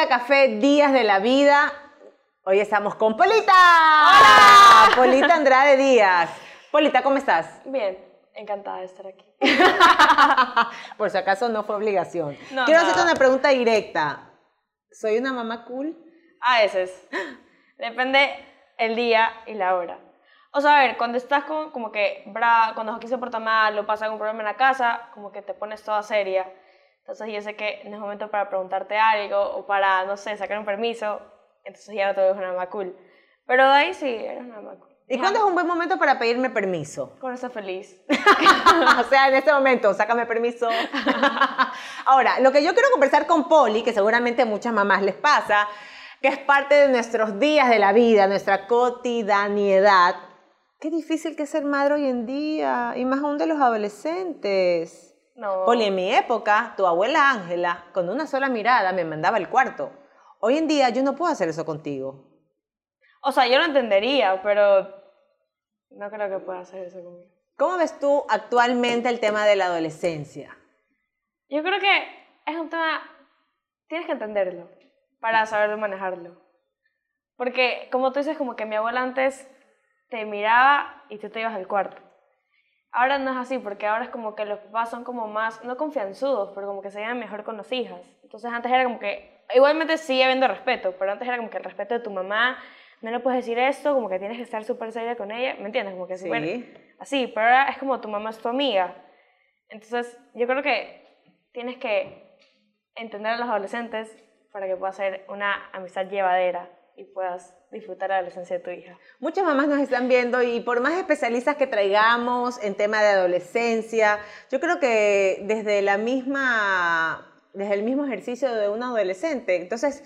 Polita Café Días de la Vida. Hoy estamos con Polita. ¡Hola! Polita Andrade Díaz. Polita, ¿cómo estás? Bien, encantada de estar aquí. Por si acaso no fue obligación. No, Quiero no. hacerte una pregunta directa. ¿Soy una mamá cool? A veces. Depende el día y la hora. O sea, a ver, cuando estás como, como que brava, cuando aquí se porta mal o pasa algún problema en la casa, como que te pones toda seria. Entonces yo sé que no es momento para preguntarte algo o para, no sé, sacar un permiso. Entonces ya no te ves una mamá cool. Pero de ahí sí, eres una mamá cool. ¿Y cuándo es un buen momento para pedirme permiso? Cuando estás feliz. o sea, en este momento, sácame permiso. Ahora, lo que yo quiero conversar con Poli, que seguramente a muchas mamás les pasa, que es parte de nuestros días de la vida, nuestra cotidianidad. Qué difícil que es ser madre hoy en día, y más aún de los adolescentes. No. En mi época, tu abuela Ángela, con una sola mirada, me mandaba al cuarto. Hoy en día yo no puedo hacer eso contigo. O sea, yo lo entendería, pero no creo que pueda hacer eso conmigo. ¿Cómo ves tú actualmente el tema de la adolescencia? Yo creo que es un tema, tienes que entenderlo para saber manejarlo. Porque como tú dices, como que mi abuela antes te miraba y tú te ibas al cuarto. Ahora no es así, porque ahora es como que los papás son como más, no confianzudos, pero como que se llevan mejor con las hijas. Entonces antes era como que, igualmente sigue habiendo respeto, pero antes era como que el respeto de tu mamá, no le puedes decir esto, como que tienes que estar súper seria con ella, ¿me entiendes? Como que Sí. bueno, así, pero ahora es como tu mamá es tu amiga. Entonces yo creo que tienes que entender a los adolescentes para que pueda ser una amistad llevadera y puedas disfrutar la adolescencia de tu hija. Muchas mamás nos están viendo y por más especialistas que traigamos en tema de adolescencia, yo creo que desde la misma, desde el mismo ejercicio de un adolescente. Entonces,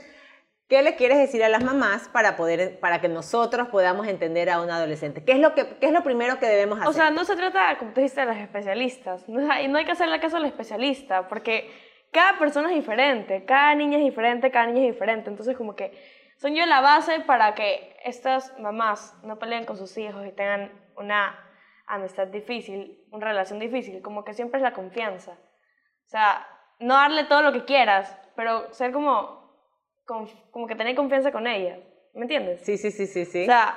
¿qué le quieres decir a las mamás para poder, para que nosotros podamos entender a un adolescente? ¿Qué es lo que, qué es lo primero que debemos hacer? O sea, no se trata, como tú dijiste, de los especialistas. No, hay- no hay que hacerle caso al especialista, porque cada persona es diferente, cada niña es diferente, cada niña es diferente. Entonces, como que son yo la base para que estas mamás no peleen con sus hijos y tengan una amistad difícil, una relación difícil. Como que siempre es la confianza. O sea, no darle todo lo que quieras, pero ser como, como que tener confianza con ella. ¿Me entiendes? sí, sí, sí, sí, sí. O sea,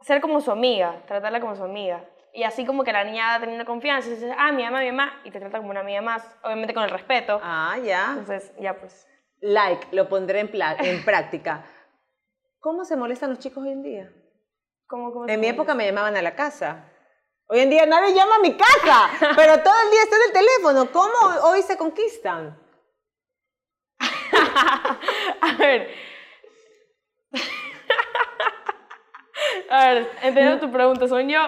ser como su amiga, tratarla como su amiga. Y así como que la niña va teniendo confianza y dices, ah, mi mamá, mi mamá, y te trata como una amiga más, obviamente con el respeto. ah, ya. Entonces, ya pues. Like, lo pondré en, en práctica. ¿Cómo se molestan los chicos hoy en día? ¿Cómo, cómo se En mi época me llamaban a la casa. Hoy en día nadie llama a mi casa, pero todo el día está en el teléfono. ¿Cómo hoy se conquistan? a ver. a ver, entiendo tu pregunta. Son yo,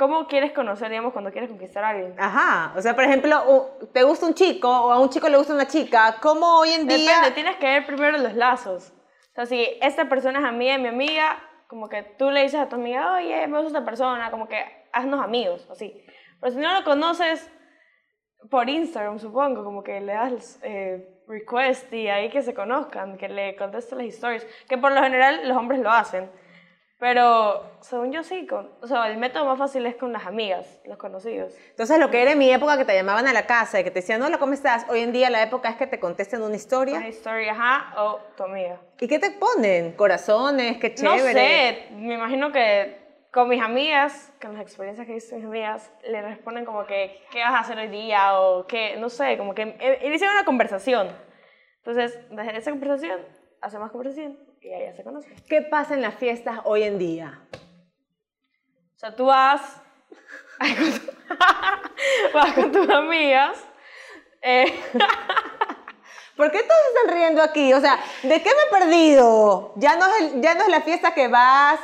¿cómo quieres conocer, digamos, cuando quieres conquistar a alguien? Ajá, o sea, por ejemplo, te gusta un chico o a un chico le gusta una chica, ¿cómo hoy en día? Depende, tienes que ver primero los lazos. O sea, si esta persona es amiga de mi amiga, como que tú le dices a tu amiga, oye, me gusta esta persona, como que haznos amigos, así. Pero si no lo conoces por Instagram, supongo, como que le das eh, request y ahí que se conozcan, que le contestes las historias, que por lo general los hombres lo hacen. Pero según yo sí, con, o sea, el método más fácil es con las amigas, los conocidos. Entonces, lo que era en mi época que te llamaban a la casa y que te decían, hola, ¿cómo estás? Hoy en día la época es que te contesten una historia. Una historia, ajá, o tu amiga. ¿Y qué te ponen? Corazones, qué No chévere. sé, me imagino que con mis amigas, con las experiencias que hice mis amigas, le responden como que, ¿qué vas a hacer hoy día? O que, no sé, como que eh, inician una conversación. Entonces, desde esa conversación, hace más conversación y ya se conocen. ¿Qué pasa en las fiestas hoy en día? O sea, tú vas, vas con tus amigas, eh, ¿Por qué todos están riendo aquí? O sea, ¿de qué me he perdido? Ya no es, el- ya no es la fiesta que vas,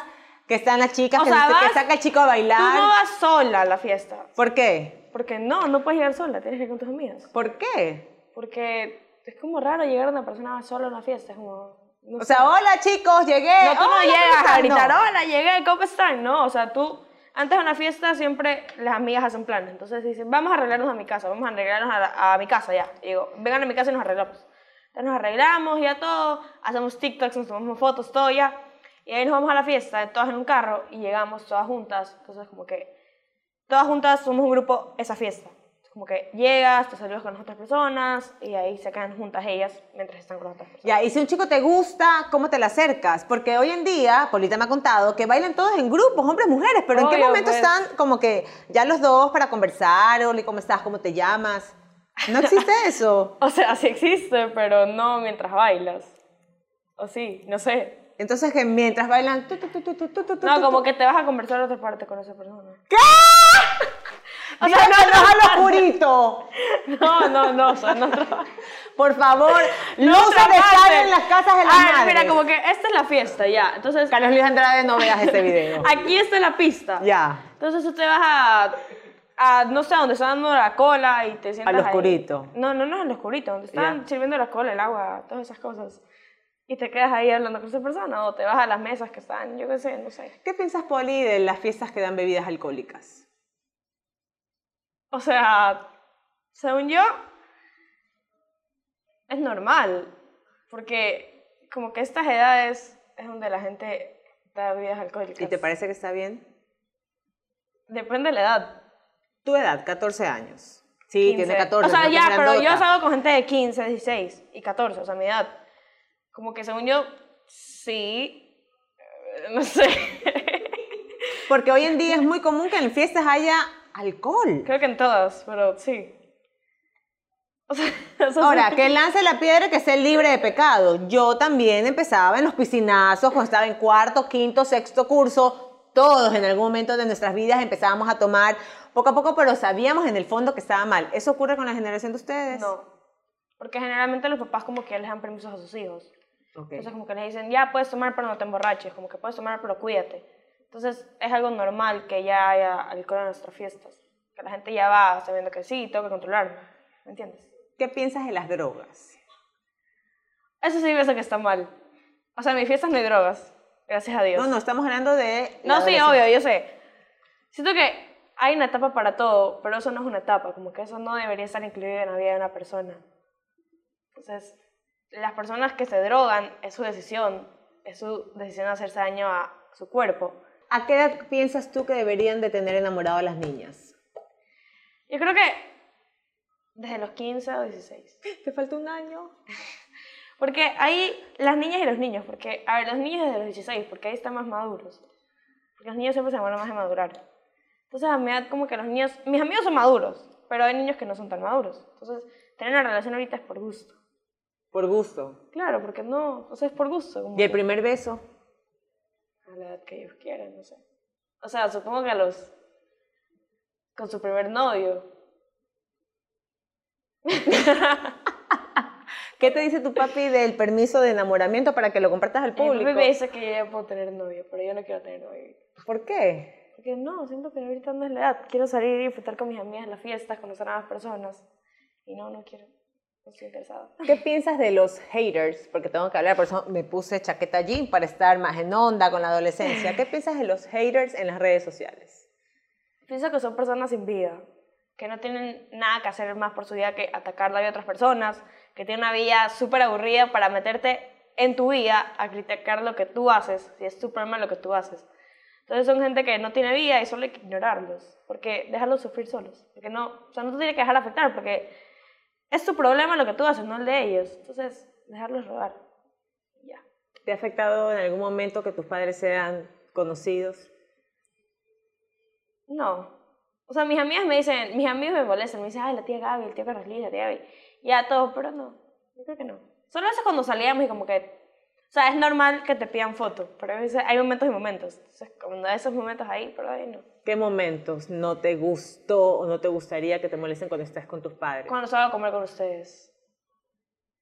que están las chicas, O que, sea, que vas- saca el chico a tú bailar. no vas sola a la fiesta. ¿Por qué? Porque no, no puedes llegar sola, tienes que ir con tus amigas. ¿Por qué? Porque es como raro llegar a una persona sola a una fiesta, es como... no O sé. sea, hola chicos, llegué. No, tú no Hola, ¿cómo llegas a gritar, No. hola, llegué, ¿cómo están? No, o sea, tú, antes de una fiesta siempre las amigas hacen planes. Entonces dicen, vamos a arreglarnos a mi casa, vamos a arreglarnos a, la- a mi casa ya. Y digo, vengan a mi casa y nos arreglamos. Entonces nos arreglamos ya todo, hacemos TikToks, nos tomamos fotos, todo ya. Y ahí nos vamos a la fiesta, todas en un carro, y llegamos todas juntas. Entonces como que todas juntas somos un grupo esa fiesta. Como que llegas, te saludas con las otras personas y ahí se quedan juntas ellas mientras están con las otras personas. Ya, y si un chico te gusta, ¿cómo te le acercas? Porque hoy en día, Polita me ha contado que bailan todos en grupos, hombres, mujeres, pero ¿en qué Obvio, momento pues. están como que ya los dos para conversar? Hola, ¿cómo estás? ¿Cómo te llamas? ¿No existe eso? O sea, sí existe, pero no mientras bailas. O sí, no sé. Entonces que mientras bailan... tu, tu, tu, No, como que te vas a conversar a otra parte con esa persona. O sea, no, no, al No, no, no, o sea, no trabaja. Por favor, No luces de sal en las casas de las Ah, madres. Mira, como que esta es la fiesta, ya. Entonces, Carlos Luis Andrade, no veas este video. aquí está la pista. Ya. Entonces tú te vas a, a no sé, donde están dando la cola y te sientas Al ahí. oscurito. No, no, no, al oscurito, donde están Ya. sirviendo la cola, el agua, todas esas cosas. Y te quedas ahí hablando con esa persona o te vas a las mesas que están, yo qué sé, no sé. ¿Qué piensas, Poli, de las fiestas que dan bebidas alcohólicas? O sea, según yo, es normal, porque como que estas edades es donde la gente da bebidas alcohólicas. ¿Y te parece que está bien? Depende de la edad. Tu edad, 14 años. Sí, 15. tiene 14. O sea, ya, pero yo salgo con gente de 15, 16 y 14, o sea, mi edad. Como que según yo, sí, eh, no sé. Porque hoy en día es muy común que en fiestas haya alcohol. Creo que en todas, pero sí. O sea, Ahora, sí. que lance la piedra que sea libre de pecado. Yo también empezaba en los piscinazos, cuando estaba en cuarto, quinto, sexto curso. Todos en algún momento de nuestras vidas empezábamos a tomar poco a poco, pero sabíamos en el fondo que estaba mal. ¿Eso ocurre con la generación de ustedes? No. Porque generalmente los papás como que les dan permisos a sus hijos. Ok. Entonces como que les dicen, ya puedes tomar pero no te emborraches, como que puedes tomar pero cuídate. Entonces es algo normal que ya haya alcohol en nuestras fiestas. Que la gente ya va sabiendo que sí, tengo que controlarme. ¿Me entiendes? ¿Qué piensas de las drogas? Eso sí pienso que está mal. O sea, en mis fiestas no hay drogas. Gracias a Dios. No, no, estamos hablando de... No, sí, obvio, yo sé. Siento que hay una etapa para todo, pero eso no es una etapa, como que eso no debería estar incluido en la vida de una persona. Entonces, las personas que se drogan es su decisión, es su decisión de hacerse daño a su cuerpo. ¿A qué edad piensas tú que deberían de tener enamorado a las niñas? Yo creo que desde los 15 o 16. ¿Te falta un año? Porque ahí las niñas y los niños, porque, a ver, los niños desde los 16, porque ahí están más maduros. Porque los niños siempre se demoran más en madurar. Entonces, a mi edad, como que los niños, mis amigos son maduros, pero hay niños que no son tan maduros. Entonces, tener una relación ahorita es por gusto. Por gusto. Claro, porque no, o sea, es por gusto. Como ¿Y el que primer beso? A la edad que ellos quieran, no sé. O sea, supongo que a los. con su primer novio. ¿Qué te dice tu papi del permiso de enamoramiento para que lo compartas al Mi público? papi me dice que yo ya puedo tener novio, pero yo no quiero tener novio. ¿Por qué? Porque no, siento que ahorita no es la edad. Quiero salir y disfrutar con mis amigas en las fiestas, conocer a nuevas personas. Y no, no quiero. Estoy. ¿Qué piensas de los haters? Porque tengo que hablar, por eso me puse chaqueta jean para estar más en onda con la adolescencia. ¿Qué piensas de los haters en las redes sociales? Pienso que son personas sin vida, que no tienen nada que hacer más por su vida que atacar la vida de otras personas, que tienen una vida súper aburrida para meterte en tu vida a criticar lo que tú haces, si es súper mal lo que tú haces. Entonces son gente que no tiene vida y solo hay que ignorarlos, porque dejarlos sufrir solos, porque no, o sea, no te tiene que dejar afectar, porque es tu problema lo que tú haces, no el de ellos. Entonces, dejarlos rodar. Ya. ¿Te ha afectado en algún momento que tus padres sean conocidos? No. O sea, mis amigas me dicen, mis amigos me molestan, me dicen, ay, la tía Gaby, el tío Carlos la tía Gaby. Ya, todo, pero no. Yo creo que no. Solo veces cuando salíamos y como que. O sea, es normal que te pidan fotos, pero a veces hay momentos y momentos. Entonces, cuando hay esos momentos ahí, pero ahí no. ¿Qué momentos no te gustó o no te gustaría que te molesten cuando estés con tus padres? Cuando salgo a comer con ustedes.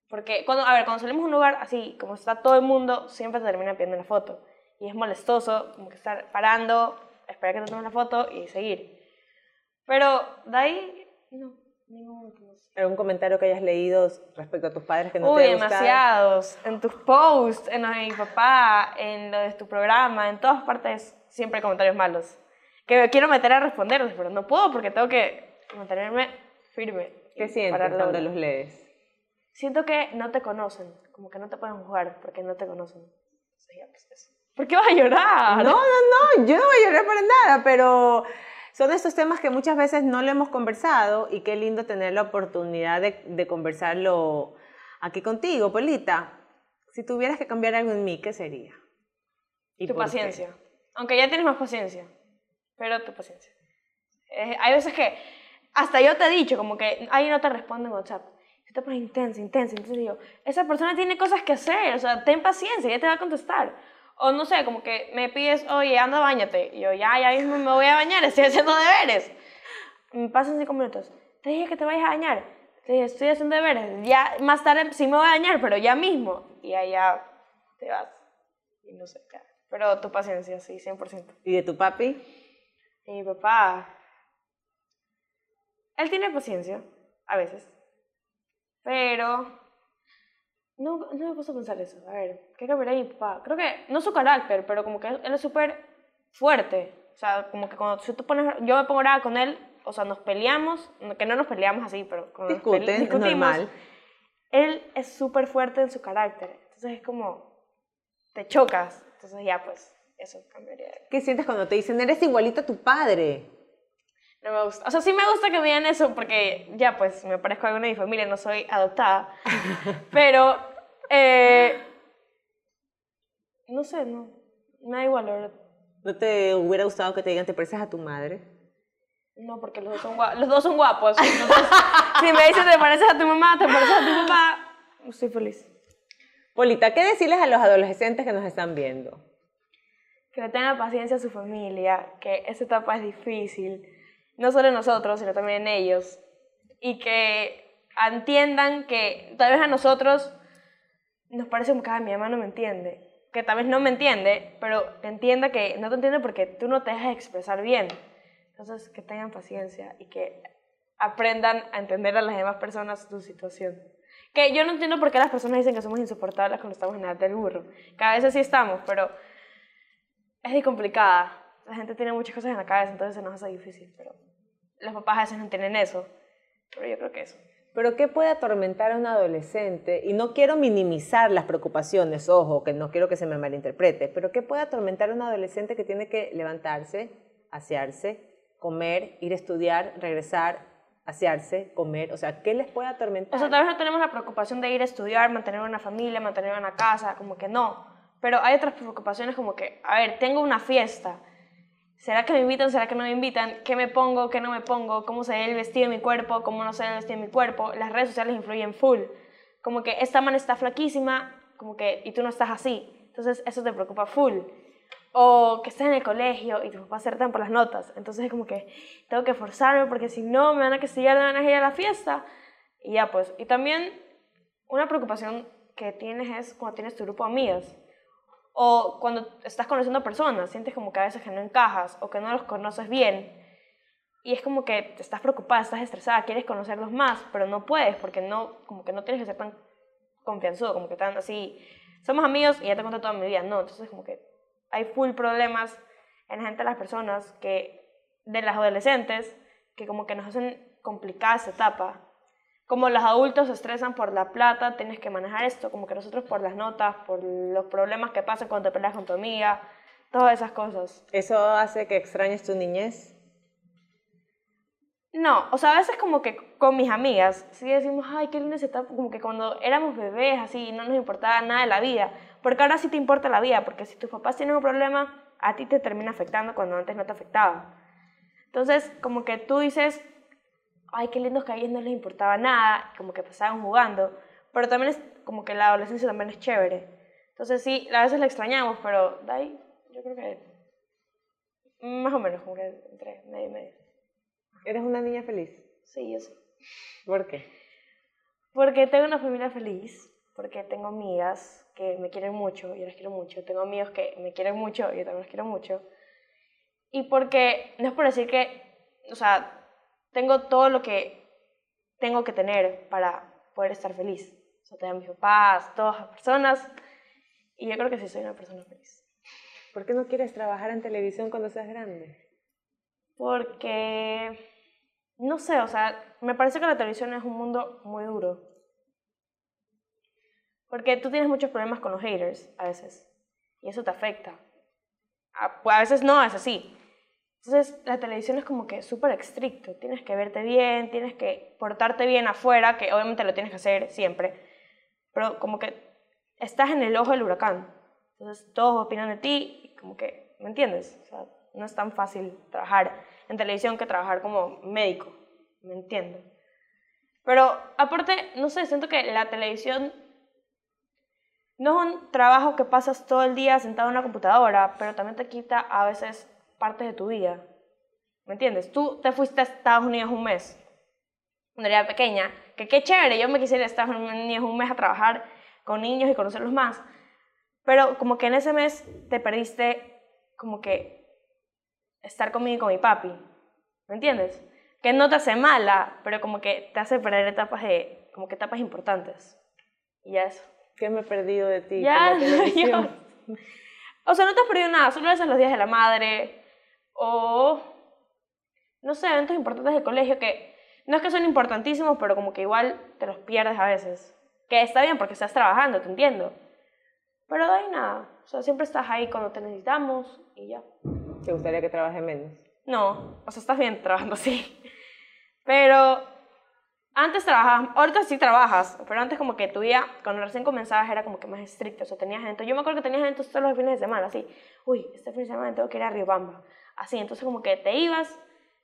Porque, cuando, a ver, cuando salimos a un lugar así, como está todo el mundo, siempre te termina pidiendo la foto. Y es molestoso, como que estar parando, esperar que te tomen la foto y seguir. Pero de ahí, no, ¿Algún comentario que hayas leído respecto a tus padres que no Uy, te haya demasiados. En tus posts, en lo de mi papá, en lo de tu programa, en todas partes, siempre hay comentarios malos. Que me quiero meter a responderlos, pero no puedo porque tengo que mantenerme firme. ¿Qué sientes cuando los lees? Siento que no te conocen, como que no te pueden jugar porque no te conocen. Entonces, ya, pues, eso. ¿Por qué vas a llorar? No, no, no, yo no voy a llorar para nada, pero son estos temas que muchas veces no lo hemos conversado y qué lindo tener la oportunidad de, de conversarlo aquí contigo, Polita. Si tuvieras que cambiar algo en mí, ¿qué sería? ¿Y tu paciencia. Aunque ya tienes más paciencia, pero tu paciencia. Eh, hay veces que hasta yo te he dicho, como que ahí no te respondo en WhatsApp. Yo te pones intensa, intensa, entonces digo, esa persona tiene cosas que hacer, o sea, ten paciencia, ya te va a contestar. O no sé, como que me pides, oye, anda, bañate. Y yo, ya, ya mismo me voy a bañar, estoy haciendo deberes. Me pasan cinco minutos. Te dije que te vayas a bañar. Te dije, estoy haciendo deberes. Ya más tarde sí me voy a bañar, pero ya mismo. Y allá te vas. Y no sé, qué. Pero tu paciencia, sí, 100%. ¿Y de tu papi? Y mi papá, él tiene paciencia, a veces. Pero no, no me puedo pensar eso. A ver, ¿qué cambiaría mi papá? Creo que, no su carácter, pero como que él es súper fuerte. O sea, como que cuando tú pones, yo me pongo brava con él, o sea, nos peleamos, que no nos peleamos así, pero cuando Discuten, nos discutimos, normal. él es súper fuerte en su carácter. Entonces es como, te chocas. Entonces ya, pues, eso cambiaría. ¿Qué sientes cuando te dicen, eres igualito a tu padre? No me gusta. O sea, sí me gusta que me digan eso porque ya, pues, me parezco a alguna de mi familia, no soy adoptada. Pero, eh, no sé, no. Me da igual, la verdad. ¿No te hubiera gustado que te digan, te pareces a tu madre? No, porque los dos son guapos. Los dos son guapos. Entonces, si me dicen te pareces a tu mamá, te pareces a tu papá, estoy feliz. Polita, ¿qué decirles a los adolescentes que nos están viendo? Que le tengan paciencia a su familia, que esa etapa es difícil, no solo en nosotros, sino también en ellos. Y que entiendan que tal vez a nosotros nos parece como que "Ay, mi mamá no me entiende. Que tal vez no me entiende, pero entienda que no te entiende porque tú no te dejas expresar bien. Entonces, que tengan paciencia y que aprendan a entender a las demás personas su situación. Que yo no entiendo por qué las personas dicen que somos insoportables cuando estamos en edad del burro. Que a veces sí estamos, pero es complicada. La gente tiene muchas cosas en la cabeza, entonces se nos hace difícil. Pero los papás a veces no entienden eso. Pero yo creo que eso. Pero ¿qué puede atormentar a un adolescente? Y no quiero minimizar las preocupaciones, ojo, que no quiero que se me malinterprete, pero ¿qué puede atormentar a un adolescente que tiene que levantarse, asearse, comer, ir a estudiar, regresar, asearse, comer? O sea, ¿qué les puede atormentar? O sea, tal vez no tenemos la preocupación de ir a estudiar, mantener una familia, mantener una casa, como que no. Pero hay otras preocupaciones como que, a ver, tengo una fiesta. ¿Será que me invitan? ¿Será que no me invitan? ¿Qué me pongo? ¿Qué no me pongo? ¿Cómo se ve el vestido de mi cuerpo? ¿Cómo no se ve el vestido de mi cuerpo? Las redes sociales influyen full. Como que esta man está flaquísima, como que, y tú no estás así. Entonces eso te preocupa full. O que estés en el colegio y tus papás se por las notas. Entonces es como que tengo que esforzarme porque si no me van a castigar, me van a ir a la fiesta. Y ya pues. Y también una preocupación que tienes es cuando tienes tu grupo de amigas. O cuando estás conociendo personas, sientes como que a veces que no encajas o que no los conoces bien. Y es como que estás preocupada, estás estresada, quieres conocerlos más, pero no puedes porque no, como que no tienes que ser tan confianzudo, como que tan así, somos amigos y ya te cuento toda mi vida. No, entonces como que hay full problemas en la gente de las personas que, de las adolescentes, que como que nos hacen complicada esa etapa. Como los adultos se estresan por la plata, tienes que manejar esto, como que nosotros por las notas, por los problemas que pasan cuando te peleas con tu amiga, todas esas cosas. ¿Eso hace que extrañes tu niñez? No, o sea, a veces como que con mis amigas, sí decimos, ay, qué linda etapa, como que cuando éramos bebés, así, no nos importaba nada de la vida, porque ahora sí te importa la vida, porque si tus papás tienen un problema, a ti te termina afectando cuando antes no te afectaba. Entonces, como que tú dices, ay, qué lindos que a ellos no les importaba nada, como que pasaban jugando, pero también es como que la adolescencia también es chévere. Entonces sí, a veces la extrañamos, pero de ahí yo creo que más o menos, como que entre medio y medio. ¿Eres una niña feliz? Sí, yo sí. ¿Por qué? Porque tengo una familia feliz, porque tengo amigas que me quieren mucho, yo las quiero mucho, tengo amigos que me quieren mucho, yo también los quiero mucho. Y porque, no es por decir que, o sea, tengo todo lo que tengo que tener para poder estar feliz. O sea, tengo a mis papás, todas las personas, y yo creo que sí soy una persona feliz. ¿Por qué no quieres trabajar en televisión cuando seas grande? Porque, no sé, o sea, me parece que la televisión es un mundo muy duro. Porque tú tienes muchos problemas con los haters a veces, y eso te afecta. A, a veces no, es así. Entonces, la televisión es como que súper estricto. Tienes que verte bien, tienes que portarte bien afuera, que obviamente lo tienes que hacer siempre. Pero como que estás en el ojo del huracán. Entonces, todos opinan de ti y como que, ¿me entiendes? No es tan fácil trabajar en televisión que trabajar como médico. ¿Me entiendo? Pero aparte, no sé, siento que la televisión no es un trabajo que pasas todo el día sentado en una computadora, pero también te quita a veces partes de tu vida. ¿Me entiendes? Tú te fuiste a Estados Unidos un mes, cuando era pequeña, que qué chévere, yo me quisiera ir a Estados Unidos un mes a trabajar con niños y conocerlos más, pero como que en ese mes te perdiste como que estar conmigo y con mi papi, ¿me entiendes? Que no te hace mala, pero como que te hace perder etapas de, como que etapas importantes. Y ya eso. ¿Qué me he perdido de ti? Ya, televisión? yo- O sea, no te has perdido nada, solo veces los días de la madre o, no sé, eventos importantes del colegio que no es que son importantísimos, pero como que igual te los pierdes a veces. Que está bien porque estás trabajando, te entiendo. Pero de ahí nada, o sea, siempre estás ahí cuando te necesitamos y ya. ¿Te gustaría que trabaje menos? No, o sea, estás bien trabajando, sí. Pero antes trabajabas, ahorita sí trabajas, pero antes como que tu vida, cuando recién comenzabas, era como que más estricto, o sea, tenías eventos. Yo me acuerdo que tenías eventos todos los fines de semana, así, uy, este fin de semana tengo que ir a Riobamba, así, entonces como que te ibas,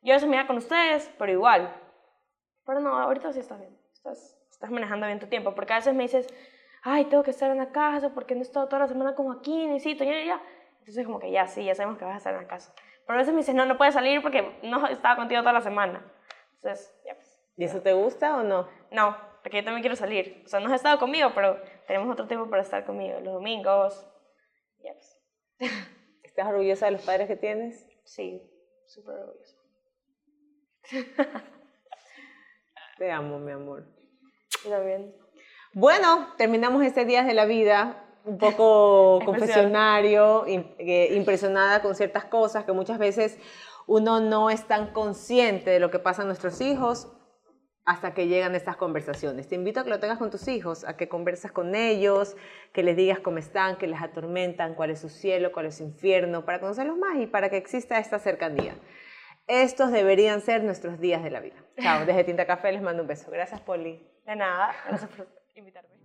yo veces me iba con ustedes, pero igual. Pero no, ahorita sí estás bien, estás, estás manejando bien tu tiempo, porque a veces me dices, ay, tengo que estar en la casa porque no he estado toda la semana como aquí, necesito, ya, ya. Entonces como que ya, sí, ya sabemos que vas a estar en la casa. Pero a veces me dices, no, no puedes salir porque no estaba contigo toda la semana. Entonces, ya pues. ¿Y eso te gusta o no? No, porque yo también quiero salir. O sea, no has estado conmigo, pero tenemos otro tiempo para estar conmigo. Los domingos. Ya pues. ¿Estás orgullosa de los padres que tienes? Sí, súper orgulloso. Te amo, mi amor. Yo también. Bueno, terminamos este día de la vida un poco confesionario, eh, impresionada con ciertas cosas que muchas veces uno no es tan consciente de lo que pasa a nuestros hijos hasta que llegan estas conversaciones. Te invito a que lo tengas con tus hijos, a que conversas con ellos, que les digas cómo están, que les atormentan, cuál es su cielo, cuál es su infierno, para conocerlos más y para que exista esta cercanía. Estos deberían ser nuestros días de la vida. Chao, desde Tinta Café les mando un beso. Gracias, Poli. De nada. Gracias por invitarme.